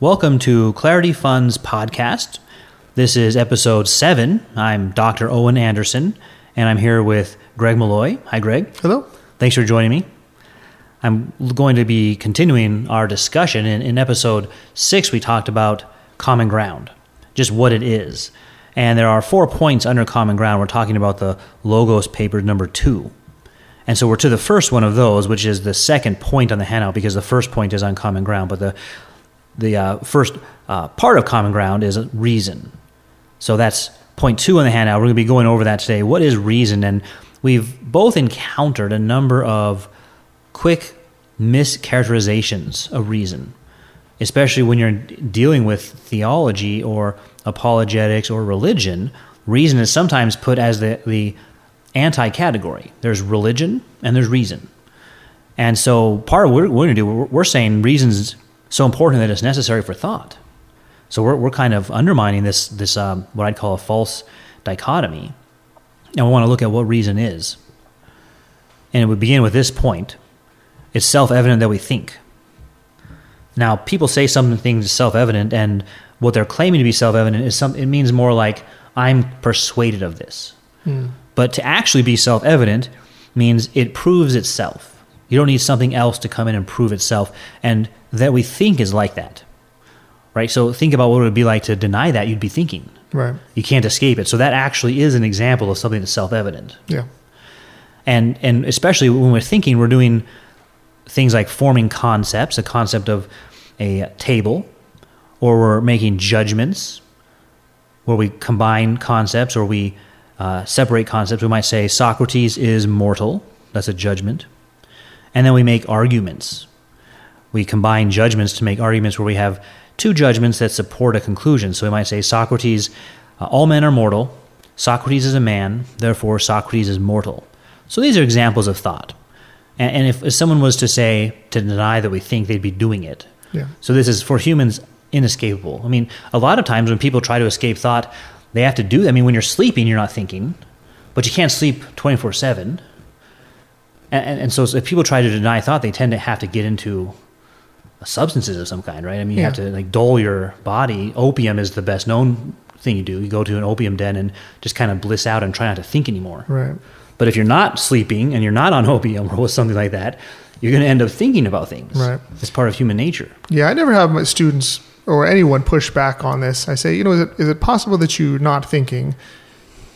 Welcome to Clarity Fund's podcast. This is episode seven. I'm Dr. Owen Anderson, and I'm here with Greg Malloy. Hi, Greg. Hello. Thanks for joining me. I'm going to be continuing our discussion. In, in episode six, we talked about common ground, just what it is. And there are four points under common ground. We're talking about the Logos paper number two. And so we're to the first one of those, which is the second point on the handout, because the first point is on common ground. But the the uh, first uh, part of common ground is reason. So that's point two in the handout. We're going to be going over that today. What is reason? And we've both encountered a number of quick mischaracterizations of reason, especially when you're dealing with theology or apologetics or religion. Reason is sometimes put as the, the anti category. There's religion and there's reason. And so part of what we're, going to do, we're saying reason's so important that it's necessary for thought. So we're, we're kind of undermining this, this um, what I'd call a false dichotomy. And we want to look at what reason is. And it would begin with this point it's self evident that we think. Now, people say something is self evident, and what they're claiming to be self evident is some, it means more like, I'm persuaded of this. Mm. But to actually be self evident means it proves itself. You don't need something else to come in and prove itself. And that we think is like that. Right? So think about what it would be like to deny that you'd be thinking. Right. You can't escape it. So that actually is an example of something that's self evident. Yeah. And and especially when we're thinking, we're doing things like forming concepts, a concept of a table, or we're making judgments where we combine concepts or we uh, separate concepts. We might say Socrates is mortal. That's a judgment. And then we make arguments. We combine judgments to make arguments where we have two judgments that support a conclusion. So we might say Socrates, uh, all men are mortal. Socrates is a man, therefore Socrates is mortal. So these are examples of thought. And, and if, if, someone was to say, to deny that we think, they'd be doing it. Yeah. So this is for humans inescapable. I mean, a lot of times when people try to escape thought, they have to do. I mean, when you're sleeping, you're not thinking, but you can't sleep 24 seven. And, and so if people try to deny thought, they tend to have to get into substances of some kind, right? I mean, you yeah. have to like dull your body. Opium is the best known thing you do. You go to an opium den and just kind of bliss out and try not to think anymore. Right. But if you're not sleeping and you're not on opium or something like that, you're going to end up thinking about things. Right. It's part of human nature. Yeah, I never have my students or anyone push back on this. I say, you know, is it, is it possible that you're not thinking?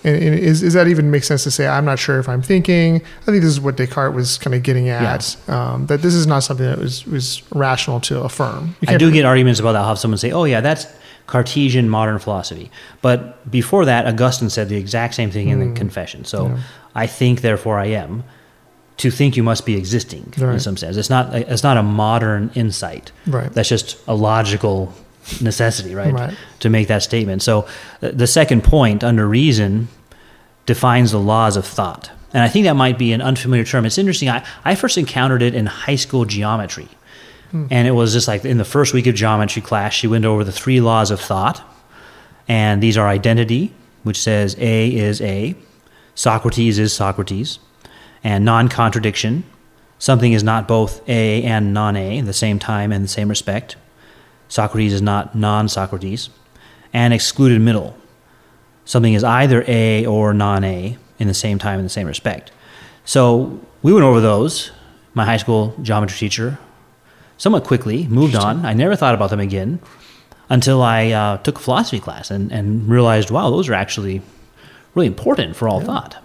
And, and is, is that even make sense to say, I'm not sure if I'm thinking? I think this is what Descartes was kind of getting at, yeah. um, that this is not something that was, was rational to affirm. I do get arguments about that. I'll have someone say, oh, yeah, that's Cartesian modern philosophy. But before that, Augustine said the exact same thing in the mm. Confession. So yeah. I think, therefore I am. To think you must be existing right. in some sense. It's not. It's not a modern insight. Right. That's just a logical necessity, right? right? To make that statement. So uh, the second point under reason defines the laws of thought. And I think that might be an unfamiliar term. It's interesting. I, I first encountered it in high school geometry. Hmm. And it was just like in the first week of geometry class, she went over the three laws of thought. And these are identity, which says A is A, Socrates is Socrates, and non contradiction. Something is not both A and non A at the same time and the same respect. Socrates is not non Socrates, and excluded middle. Something is either A or non A in the same time in the same respect. So we went over those. My high school geometry teacher, somewhat quickly, moved on. I never thought about them again until I uh, took a philosophy class and, and realized, wow, those are actually really important for all yeah. thought.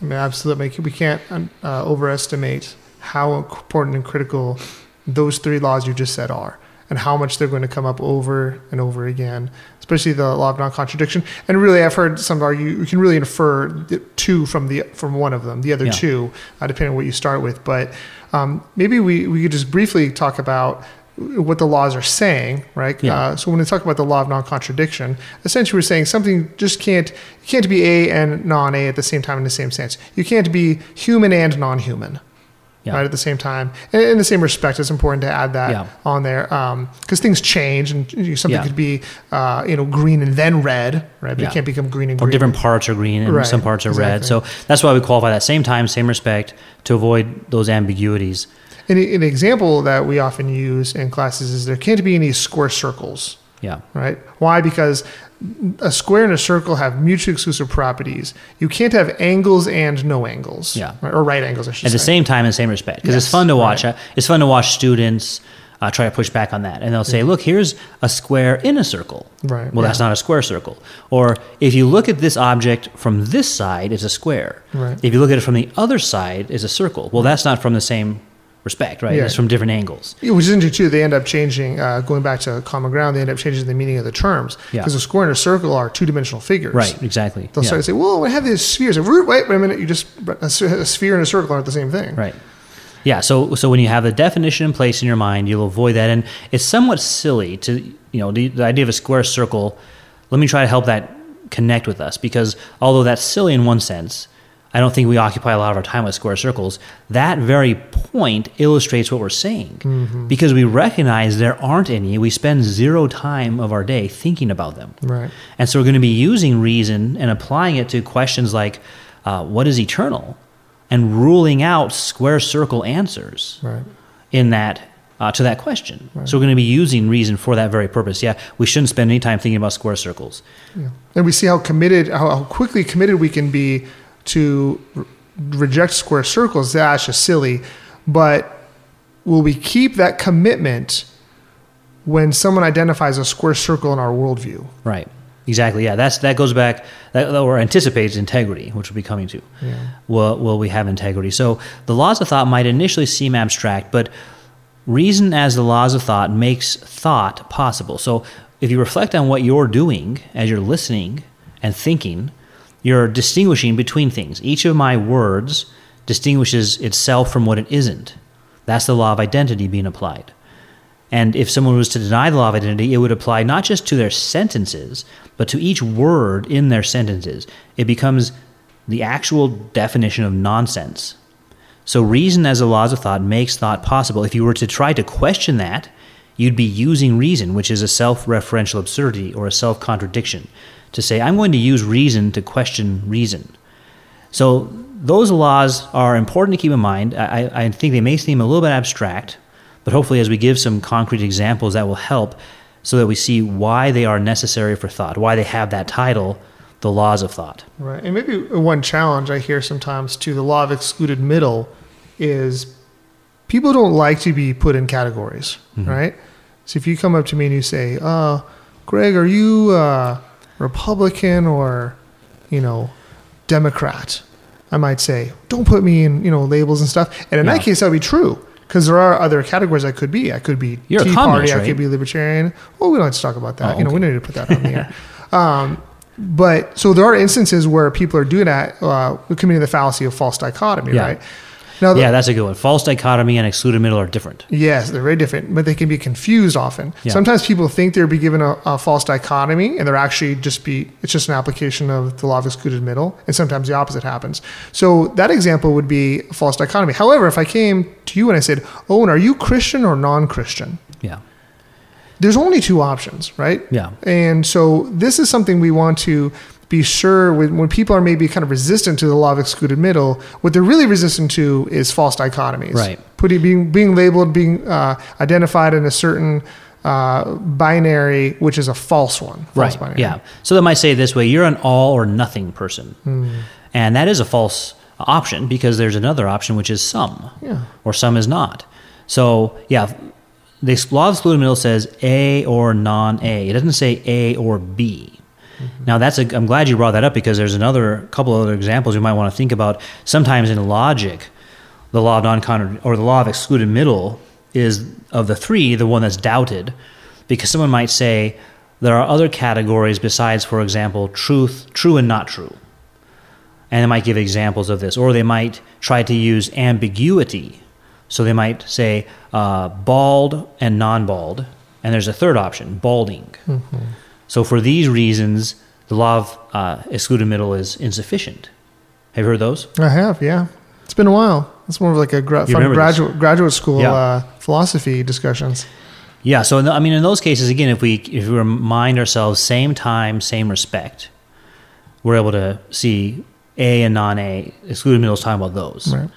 I mean, absolutely. We can't uh, overestimate how important and critical those three laws you just said are and how much they're going to come up over and over again, especially the law of non-contradiction. And really, I've heard some argue you can really infer two from the from one of them, the other yeah. two, uh, depending on what you start with. But um, maybe we, we could just briefly talk about what the laws are saying, right? Yeah. Uh, so when we talk about the law of non-contradiction, essentially we're saying something just can't you can't be A and non-A at the same time in the same sense. You can't be human and non-human yeah. right at the same time. And in the same respect, it's important to add that yeah. on there because um, things change and something yeah. could be uh, you know green and then red, right? But it can't become green and or green. different parts are green and right. some parts are exactly. red. So that's why we qualify that same time, same respect to avoid those ambiguities. An example that we often use in classes is there can't be any square circles, Yeah. right? Why? Because a square and a circle have mutually exclusive properties. You can't have angles and no angles. Yeah. Or right angles, I should At the same time, in the same respect, because it's fun to watch. right. uh, It's fun to watch students uh, try to push back on that, and they'll say, "Look, here's a square in a circle." Right, Well, that's not a square circle. Or if you look at this object from this side, it's a square. Right. If you look at it from the other side, it's a circle. Well, that's not from the same respect, right? Yeah. It's from different angles. Yeah, Which is interesting too. They end up changing, uh, going back to common ground. They end up changing the meaning of the terms Yeah. because a square and a circle are two-dimensional figures. Right. Exactly. They'll Yeah. start to say, "Well, I have these spheres." Wait, wait a minute. You just a sphere and a circle aren't the same thing. Right. Yeah. So so when you have the definition in place in your mind, you'll avoid that, and it's somewhat silly to you know the, the idea of a square circle. Let me try to help that connect with us because although that's silly in one sense, I don't think we occupy a lot of our time with square circles. That very point illustrates what we're saying because we recognize there aren't any. We spend zero time of our day thinking about them. Right. And so we're going to be using reason and applying it to questions like uh, what is eternal and ruling out square circle answers Right. in that uh, to that question. So we're going to be using reason for that very purpose. Yeah, we shouldn't spend any time thinking about square circles. Yeah. And we see how committed, how, how quickly committed we can be to re- reject square circles. That's just silly. But will we keep that commitment when someone identifies a square circle in our worldview? Right. Exactly. Yeah. That's that goes back that or anticipates integrity, which we'll be coming to. Yeah. Will will we have integrity? So the laws of thought might initially seem abstract, but reason as the laws of thought makes thought possible. So if you reflect on what you're doing as you're listening and thinking, you're distinguishing between things. Each of my words distinguishes itself from what it isn't. That's the law of identity being applied. And if someone was to deny the law of identity, it would apply not just to their sentences, but to each word in their sentences. It becomes the actual definition of nonsense. So, reason as the laws of thought makes thought possible. If you were to try to question that, you'd be using reason, which is a self referential absurdity or a self contradiction, to say, I'm going to use reason to question reason. So, those laws are important to keep in mind. I, I think they may seem a little bit abstract, but hopefully, as we give some concrete examples, that will help so that we see why they are necessary for thought, why they have that title, the laws of thought. Right. And maybe one challenge I hear sometimes to the law of excluded middle is people don't like to be put in categories, mm-hmm. right? So if you come up to me and you say, uh, Greg, are you uh, Republican or, you know, Democrat? I might say, don't put me in, you know, labels and stuff. And in Yeah. that case, that would be true. Because there are other categories I could be. I could be You're Tea communist, Party. I could be Libertarian. Well, we don't have to talk about that. Oh, You know, we don't need to put that on the air. Um, but so there are instances where people are doing that, uh, committing the fallacy of false dichotomy, Yeah. right? Now, the- Yeah, that's a good one. False dichotomy and excluded middle are different. yes, they're very different, but they can be confused often. Yeah. Sometimes people think they're be given a, a false dichotomy, and they're actually just be it's just an application of the law of excluded middle, and sometimes the opposite happens. So that example would be false dichotomy. However, if I came to you and I said, "Owen, are you Christian or non-Christian?" Yeah. There's only two options, right? Yeah. And so this is something we want to be sure when, when people are maybe kind of resistant to the law of excluded middle, what they're really resistant to is false dichotomies. Right. Putting being being labeled, being uh, identified in a certain uh, binary, which is a false one. False Right. binary. Yeah. So they might say this way you're an all or nothing person. Hmm. And that is a false option because there's another option, which is some, Yeah. or some is not. So, yeah, the law of excluded middle says A or non A. It doesn't say A or B. Mm-hmm. Now, that's a, I'm glad you brought that up because there's another couple other examples you might want to think about. Sometimes in logic, the law of non or the law of excluded middle is of the three the one that's doubted. Because someone might say there are other categories besides for example truth true and not true. And they might give examples of this. Or they might try to use ambiguity. So they might say uh, bald and non-bald. And there's a third option balding so for these reasons the law of uh, excluded middle is insufficient have you heard those I have. Yeah. It's been a while. It's more of like a gra- fun this? graduate graduate school Yeah. uh, philosophy discussions. Yeah, so the, I mean, in those cases, again, if we if we remind ourselves same time, same respect, we're able to see A and non A. Excluded middle is talking about those. Right.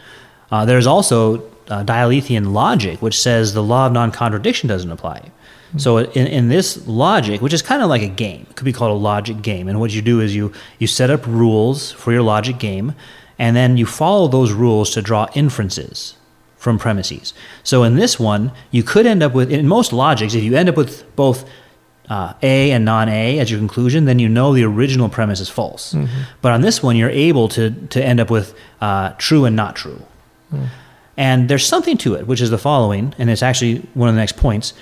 Uh, there's also uh, Dialethian logic, which says the law of non contradiction doesn't apply. So in, in this logic, which is kind of like a game, it could be called a logic game. And what you do is you you set up rules for your logic game, and then you follow those rules to draw inferences from premises. So in this one, you could end up with in most logics, if you end up with both uh, A and non-A as your conclusion, then you know the original premise is false. But on this one, you're able to to end up with uh, true and not true. And there's something to it, which is the following, and it's actually one of the next points.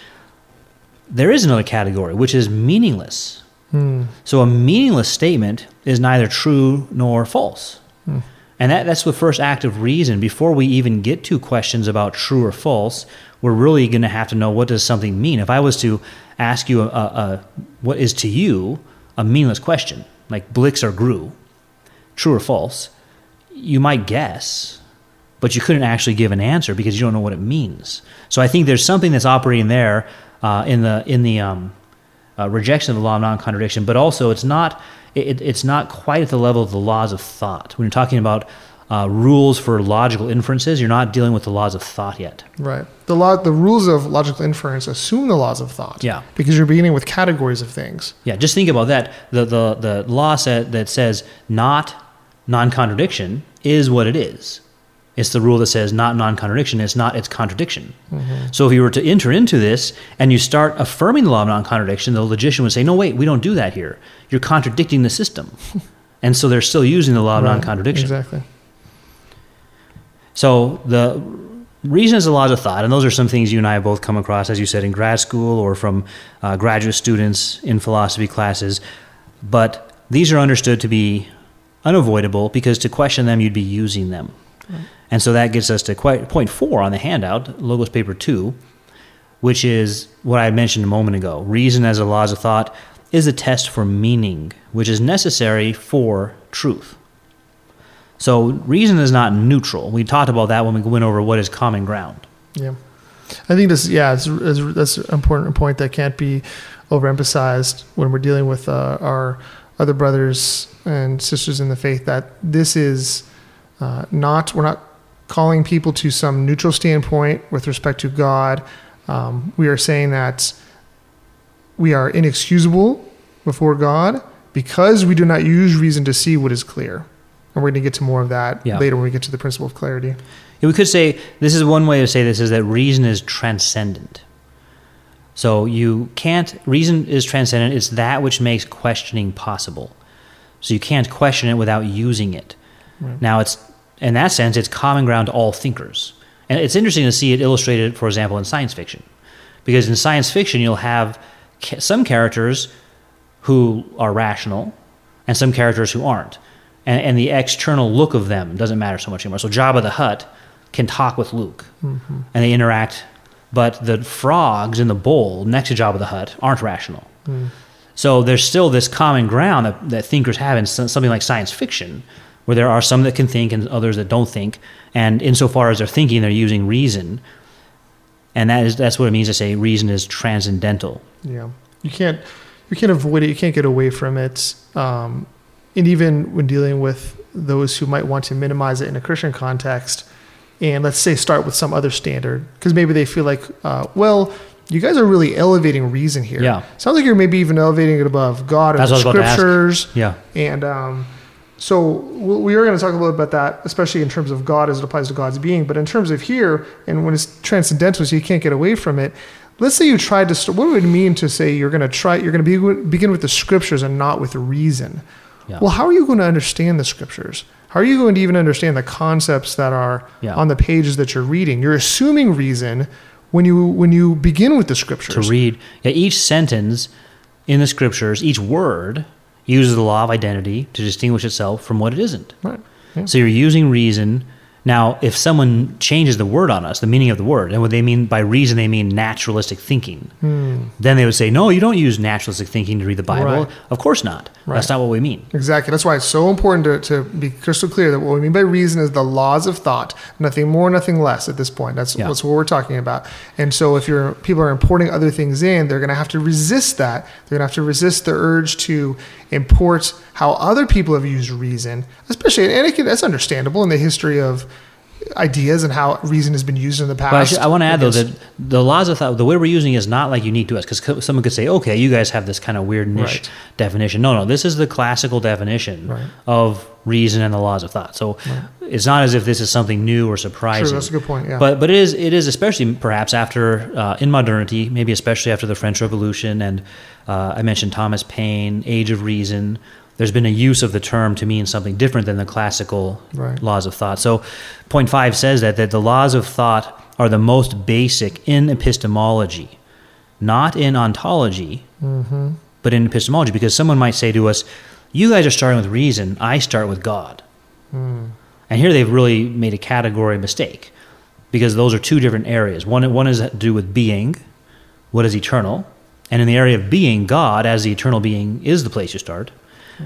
There is another category, which is meaningless. Hmm. So a meaningless statement is neither true nor false. Hmm. And that, that's the first act of reason. Before we even get to questions about true or false, we're really going to have to know what does something mean. If I was to ask you a, a, a what is to you a meaningless question, like Blix or Gru, true or false, you might guess, but you couldn't actually give an answer because you don't know what it means. So I think there's something that's operating there uh, in the in the um, uh, rejection of the law of non-contradiction, but also it's not it, it's not quite at the level of the laws of thought. When you're talking about uh, rules for logical inferences, you're not dealing with the laws of thought yet. Right. The law, the rules of logical inference assume the laws of thought. Yeah. Because you're beginning with categories of things. Yeah, just think about that. The the the law set that says not non-contradiction is what it is. It's the rule that says not non-contradiction. It's not its contradiction. So if you were to enter into this and you start affirming the law of non-contradiction, the logician would say, "No, wait, we don't do that here. You're contradicting the system." and so they're still using the law of Right. non-contradiction. Exactly. So the reason is the laws of thought, and those are some things you and I have both come across, as you said, in grad school or from uh, graduate students in philosophy classes. But these are understood to be unavoidable because to question them, you'd be using them. And so that gets us to quite, point four on the handout, Logos paper two, which is what I mentioned a moment ago. Reason as a laws of thought is a test for meaning, which is necessary for truth. So reason is not neutral. We talked about that when we went over what is common ground. Yeah. I think this, yeah, it's, it's, that's an important point that can't be overemphasized when we're dealing with uh, our other brothers and sisters in the faith. That this is uh, not, we're not calling people to some neutral standpoint with respect to God. Um, we are saying that we are inexcusable before God because we do not use reason to see what is clear. And we're going to get to more of that Yeah. later when we get to the principle of clarity. Yeah, we could say this is one way to say this is that reason is transcendent. So you can't reason is transcendent. It's that which makes questioning possible. So you can't question it without using it. Right. Now it's in that sense it's common ground to all thinkers. And it's interesting to see it illustrated, for example, in science fiction, because in science fiction you'll have ca- some characters who are rational and some characters who aren't. And, and the external look of them doesn't matter so much anymore. So Jabba the Hutt can talk with Luke mm-hmm. and they interact, but the frogs in the bowl next to Jabba the Hutt aren't rational. Mm. So there's still this common ground that, that thinkers have in something like science fiction, where there are some that can think and others that don't think. And insofar as they're thinking, they're using reason. And that is that's what it means to say reason is transcendental. Yeah, you can't you can't avoid it. You can't get away from it. Um, and even when dealing with those who might want to minimize it in a Christian context, and let's say start with some other standard, because maybe they feel like, uh, well, you guys are really elevating reason here. Yeah. sounds like you're maybe even elevating it above God or That's the what I was about to ask. scriptures. Yeah. And um, so we we are going to talk a little bit about that, especially in terms of God as it applies to God's being. But in terms of here, and when it's transcendental, so you can't get away from it. Let's say you tried to. St- what would it mean to say you're going to try? You're going to be, begin with the scriptures and not with reason. Yeah. Well, how are you going to understand the scriptures? How are you going to even understand the concepts that are Yeah. on the pages that you're reading? You're assuming reason when you when you begin with the scriptures. to read. Yeah, each sentence in the scriptures, each word uses the law of identity to distinguish itself from what it isn't. Right. Yeah. So you're using reason. Now, if someone changes the word on us, the meaning of the word, and what they mean by reason, they mean naturalistic thinking, then they would say, no, you don't use naturalistic thinking to read the Bible. Hmm. Right. Of course not. Right. That's not what we mean. Exactly. That's why it's so important to, to be crystal clear that what we mean by reason is the laws of thought, nothing more, nothing less at this point. That's, Yeah. that's what we're talking about. And so if you're, people are importing other things in, they're going to have to resist that. They're going to have to resist the urge to import how other people have used reason, especially, and it can, that's understandable in the history of ideas and how reason has been used in the past. But I, should, I want to add though that the laws of thought, the way we're using is not like unique to us, because someone could say, okay, you guys have this kind of weird niche Right. definition. No, no, this is the classical definition Right. of reason and the laws of thought. So Right. it's not as if this is something new or surprising. That's a good point. Yeah. But but it is it is especially perhaps after uh, in modernity, maybe especially after the French Revolution, and uh, I mentioned Thomas Paine, Age of Reason. There's been a use of the term to mean something different than the classical Right. laws of thought. So, point five says that that the laws of thought are the most basic in epistemology, not in ontology, mm-hmm. but in epistemology. Because someone might say to us, "You guys are starting with reason. I start with God." Mm. And here they've really made a category mistake because those are two different areas. One, one is to do with being, what is eternal. And in the area of being, God, as the eternal being, is the place you start.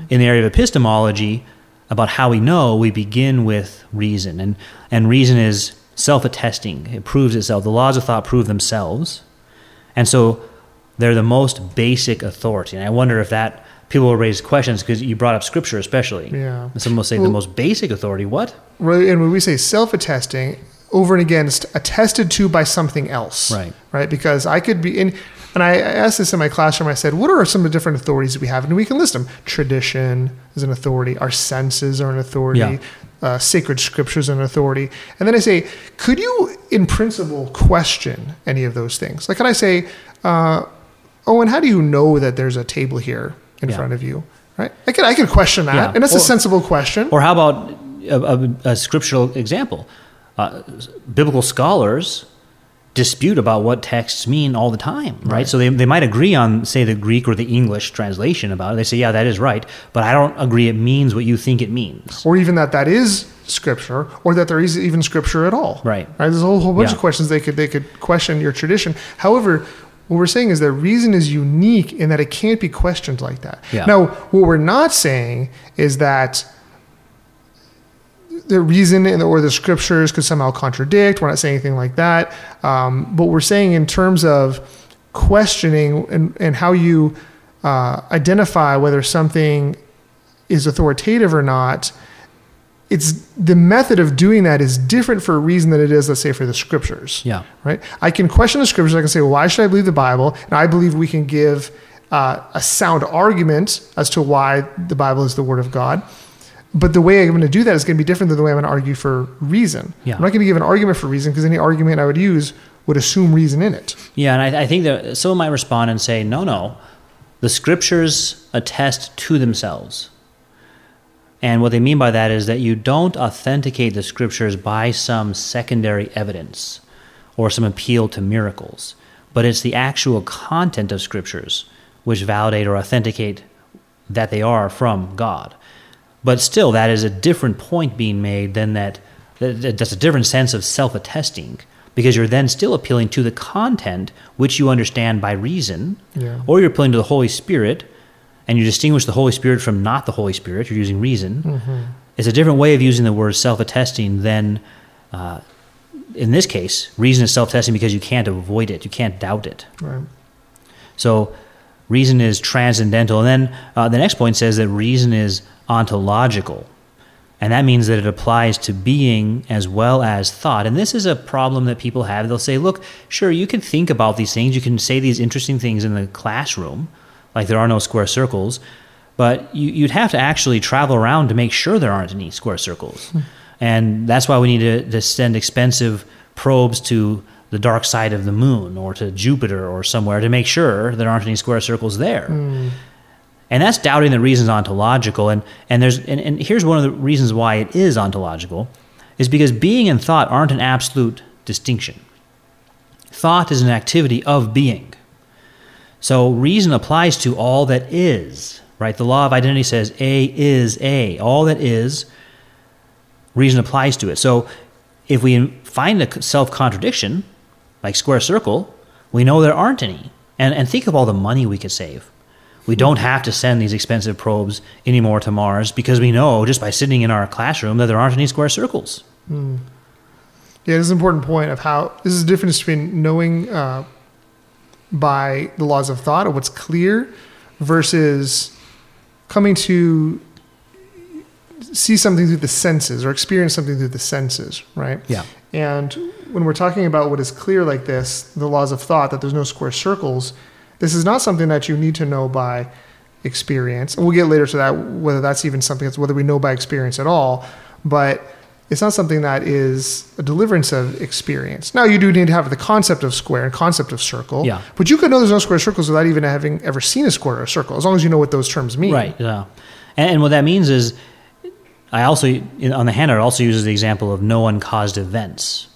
In the area of epistemology, about how we know, we begin with reason. And, and reason is self attesting, it proves itself. The laws of thought prove themselves. And so they're the most basic authority. And I wonder if that people will raise questions because you brought up scripture, especially. Yeah. Some will say Well- the most basic authority. What? Right, and when we say self-attesting, over and against attested to by something else. Right. Right. Because I could be in, and I I asked this in my classroom. I said, "What are some of the different authorities that we have?" And we can list them. Tradition is an authority. Our senses are an authority. Yeah. Uh, sacred scriptures are an authority. And then I say, could you, in principle, question any of those things? Like, can I say, uh, "Oh, and how do you know that there's a table here in Yeah. front of you?" Right. I can I can question that, Yeah. and that's a sensible question. Or how about a, a, a scriptural example? Uh, biblical scholars dispute about what texts mean all the time, right? Right. So they, they might agree on, say, the Greek or the English translation about it. They say, yeah, that is right, but I don't agree it means what you think it means. or even that that is scripture, or that there is even scripture at all. Right. Right. There's a whole, whole bunch Yeah. of questions they could they could question your tradition. However, what we're saying is that reason is unique in that it can't be questioned like that. Yeah. Now, what we're not saying is that the reason or the scriptures could somehow contradict. We're not saying anything like that. Um, but we're saying in terms of questioning and, and how you uh, identify whether something is authoritative or not, it's the method of doing that is different for a reason than it is, let's say, for the scriptures. Yeah. Right? I can question the scriptures. I can say, well, why should I believe the Bible? And I believe we can give uh, a sound argument as to why the Bible is the Word of God. But the way I'm going to do that is going to be different than the way I'm going to argue for reason. Yeah. I'm not going to give an argument for reason because any argument I would use would assume reason in it. Yeah, and I, I think that some might respond and say, no, no, the scriptures attest to themselves. And what they mean by that is that you don't authenticate the scriptures by some secondary evidence or some appeal to miracles, but it's the actual content of scriptures which validate or authenticate that they are from God. But still, that is a different point being made than that. that- That's a different sense of self attesting because you're then still appealing to the content which you understand by reason, Yeah. or you're appealing to the Holy Spirit and you distinguish the Holy Spirit from not the Holy Spirit. You're using reason. Mm-hmm. It's a different way of using the word self attesting than, uh, in this case, reason is self attesting because you can't avoid it, you can't doubt it. Right. So reason is transcendental. And then uh, the next point says that reason is ontological. And that means that it applies to being as well as thought. And this is a problem that people have. They'll say, look, sure, you can think about these things. You can say these interesting things in the classroom, like there are no square circles. But you, you'd have to actually travel around to make sure there aren't any square circles. And that's why we need to, to send expensive probes to the dark side of the moon or to Jupiter or somewhere to make sure there aren't any square circles there. Hmm. And that's doubting that reason's ontological. And, and, there's, and, and here's one of the reasons why it is ontological is because being and thought aren't an absolute distinction. Thought is an activity of being. So reason applies to all that is, right? The law of identity says A is A. All that is, reason applies to it. So if we find a self contradiction, like square circle, we know there aren't any. And, and think of all the money we could save. We don't have to send these expensive probes anymore to Mars because we know just by sitting in our classroom that there aren't any square circles. Yeah, this is an important point of how this is the difference between knowing uh, by the laws of thought or what's clear versus coming to see something through the senses or experience something through the senses, right? Yeah. And when we're talking about what is clear like this, the laws of thought, that there's no square circles, this is not something that you need to know by experience. And we'll get later to that, whether that's even something that's whether we know by experience at all. But it's not something that is a deliverance of experience. Now you do need to have the concept of square and concept of circle. Yeah. But you could know there's no square circles without even having ever seen a square or a circle, as long as you know what those terms mean. Right. Yeah. And, and what that means is, I also on the handout also uses the example of no uncaused events,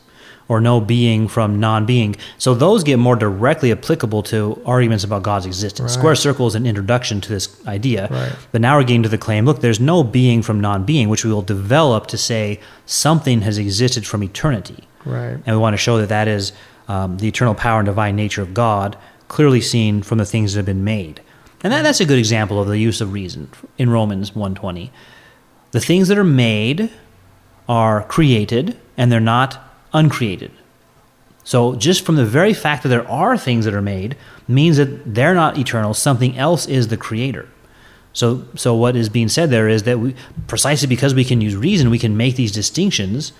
or no being from non-being. So those get more directly applicable to arguments about God's existence. Right. Square circle is an introduction to this idea. Right. But now we're getting to the claim: look, there's no being from non-being, which we will develop to say something has existed from eternity. Right. And we want to show that that is um, the eternal power and divine nature of God, clearly seen from the things that have been made. And that, that's a good example of the use of reason in Romans 1.20. The things that are made are created, and they're not uncreated. So just from the very fact that there are things that are made means that they're not eternal. Something else is the creator. So, so what is being said there is that we, precisely because we can use reason, we can make these distinctions,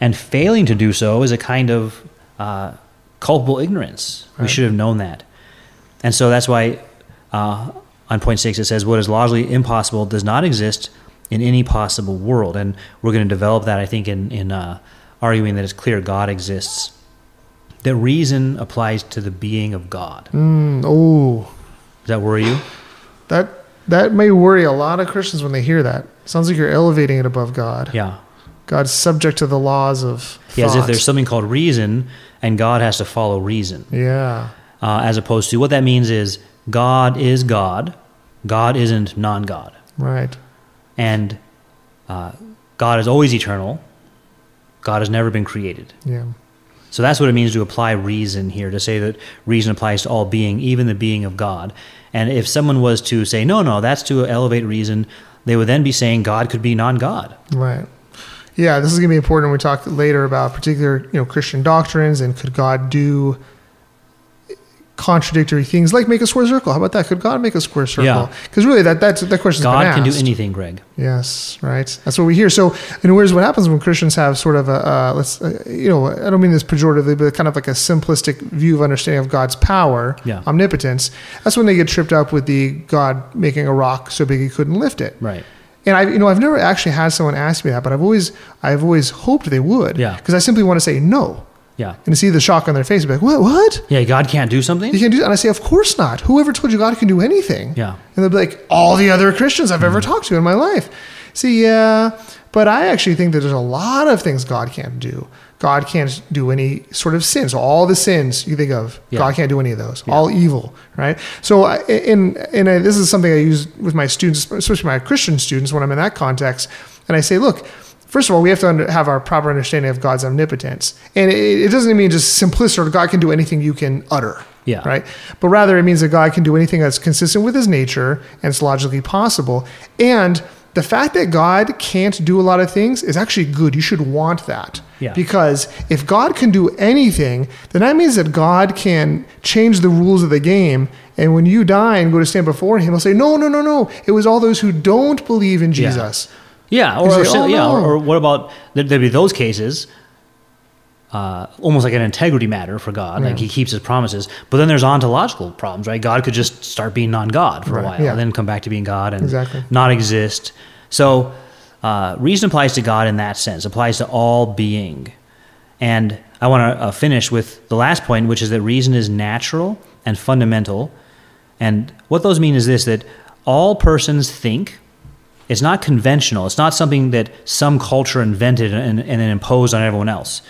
and failing to do so is a kind of uh, culpable ignorance. We should have known that, and so that's why uh, on point six it says what is logically impossible does not exist in any possible world, and we're going to develop that I think in in uh, arguing that it's clear God exists. That reason applies to the being of God. Mm, oh, Does that worry you? that that may worry a lot of Christians when they hear that. Sounds like you're elevating it above God. Yeah. God's subject to the laws of Yeah, as if there's something called reason, and God has to follow reason. Yeah. uh, as opposed to what that means is God is God, God isn't non God. Right. And uh, God is always eternal, God has never been created. Yeah. So that's what it means to apply reason here, to say that reason applies to all being, even the being of God. And if someone was to say, no, no, that's to elevate reason, they would then be saying God could be non God. Right. Yeah, this is going to be important when we talk later about particular, you know, Christian doctrines and could God do contradictory things like make a square circle? How about that? Could God make a square circle? Yeah. Because really, that that's that question. Is God can do anything, Greg. Yes, right. That's what we hear. So, and whereas what happens when Christians have sort of a, uh, let's, uh, you know, I don't mean this pejoratively, but kind of like a simplistic view of understanding of God's power, Yeah. omnipotence. That's when they get tripped up with the God making a rock so big he couldn't lift it. Right. And I, you know, I've never actually had someone ask me that, but I've always, I've always hoped they would. Yeah. Because I simply want to say no, Yeah. and to see the shock on their face, be like, what, what? Yeah, God can't do something? You can't do that. And I say, of course not. Whoever told you God can do anything? Yeah. And they'll be like, all the other Christians I've ever mm-hmm. talked to in my life. See, yeah, but I actually think that there's a lot of things God can't do. God can't do any sort of sin. So all the sins you think of, Yeah. God can't do any of those. All evil, right? So, I- and I, this is something I use with my students, especially my Christian students, when I'm in that context, and I say, look. First of all, we have to under, have our proper understanding of God's omnipotence, and it, it doesn't mean just simplicity. Or God can do anything you can utter Yeah. right? But rather, it means that God can do anything that's consistent with his nature and it's logically possible. And the fact that God can't do a lot of things is actually good. You should want that. Yeah. Because if God can do anything, then that means that God can change the rules of the game. And when you die and go to stand before him, he'll say, No, no, no, no. It was all those who don't believe in Jesus. Yeah, or, or say, "Oh, yeah, no." or, or what about there, there'd be those cases, uh, almost like an integrity matter for God, like He keeps His promises. But then there's ontological problems, right? God could just start being non-God for Right, a while, yeah. and then come back to being God and Exactly. not exist. So uh, reason applies to God in that sense, applies to all being. And I want to uh, finish with the last point, which is that reason is natural and fundamental. And what those mean is this: that all persons think it's not conventional. It's not something that some culture invented and, and then imposed on everyone else.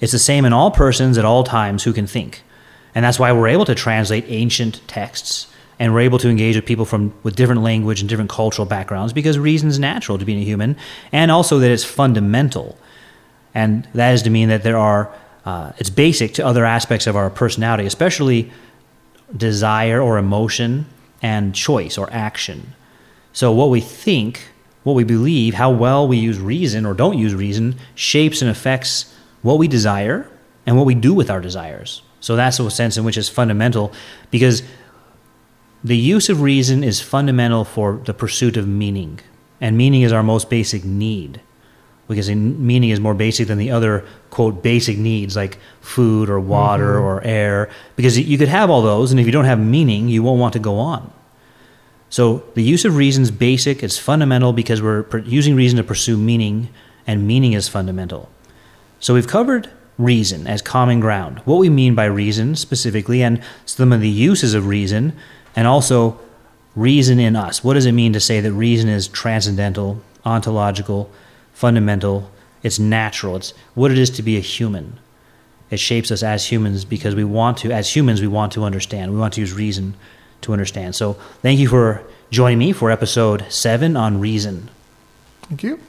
It's the same in all persons at all times who can think. And that's why we're able to translate ancient texts and we're able to engage with people from with different language and different cultural backgrounds because reason is natural to being a human and also that it's fundamental. And that is to mean that there are, uh, it's basic to other aspects of our personality, especially desire or emotion and choice or action. So, what we think, what we believe, how well we use reason or don't use reason shapes and affects what we desire and what we do with our desires. So, that's the sense in which it's fundamental because the use of reason is fundamental for the pursuit of meaning. and meaning is our most basic need. Because meaning is more basic than the other quote basic needs like food or water Mhm. or air. Because you could have all those, and if you don't have meaning, you won't want to go on. So the use of reason is basic, it's fundamental because we're using reason to pursue meaning, and meaning is fundamental. So we've covered reason as common ground, what we mean by reason specifically, and some of the uses of reason, and also reason in us. What does it mean to say that reason is transcendental, ontological, fundamental, it's natural, it's what it is to be a human. It shapes us as humans because we want to, as humans, we want to understand. We want to use reason to understand. So thank you for joining me for episode seven on reason. Thank you.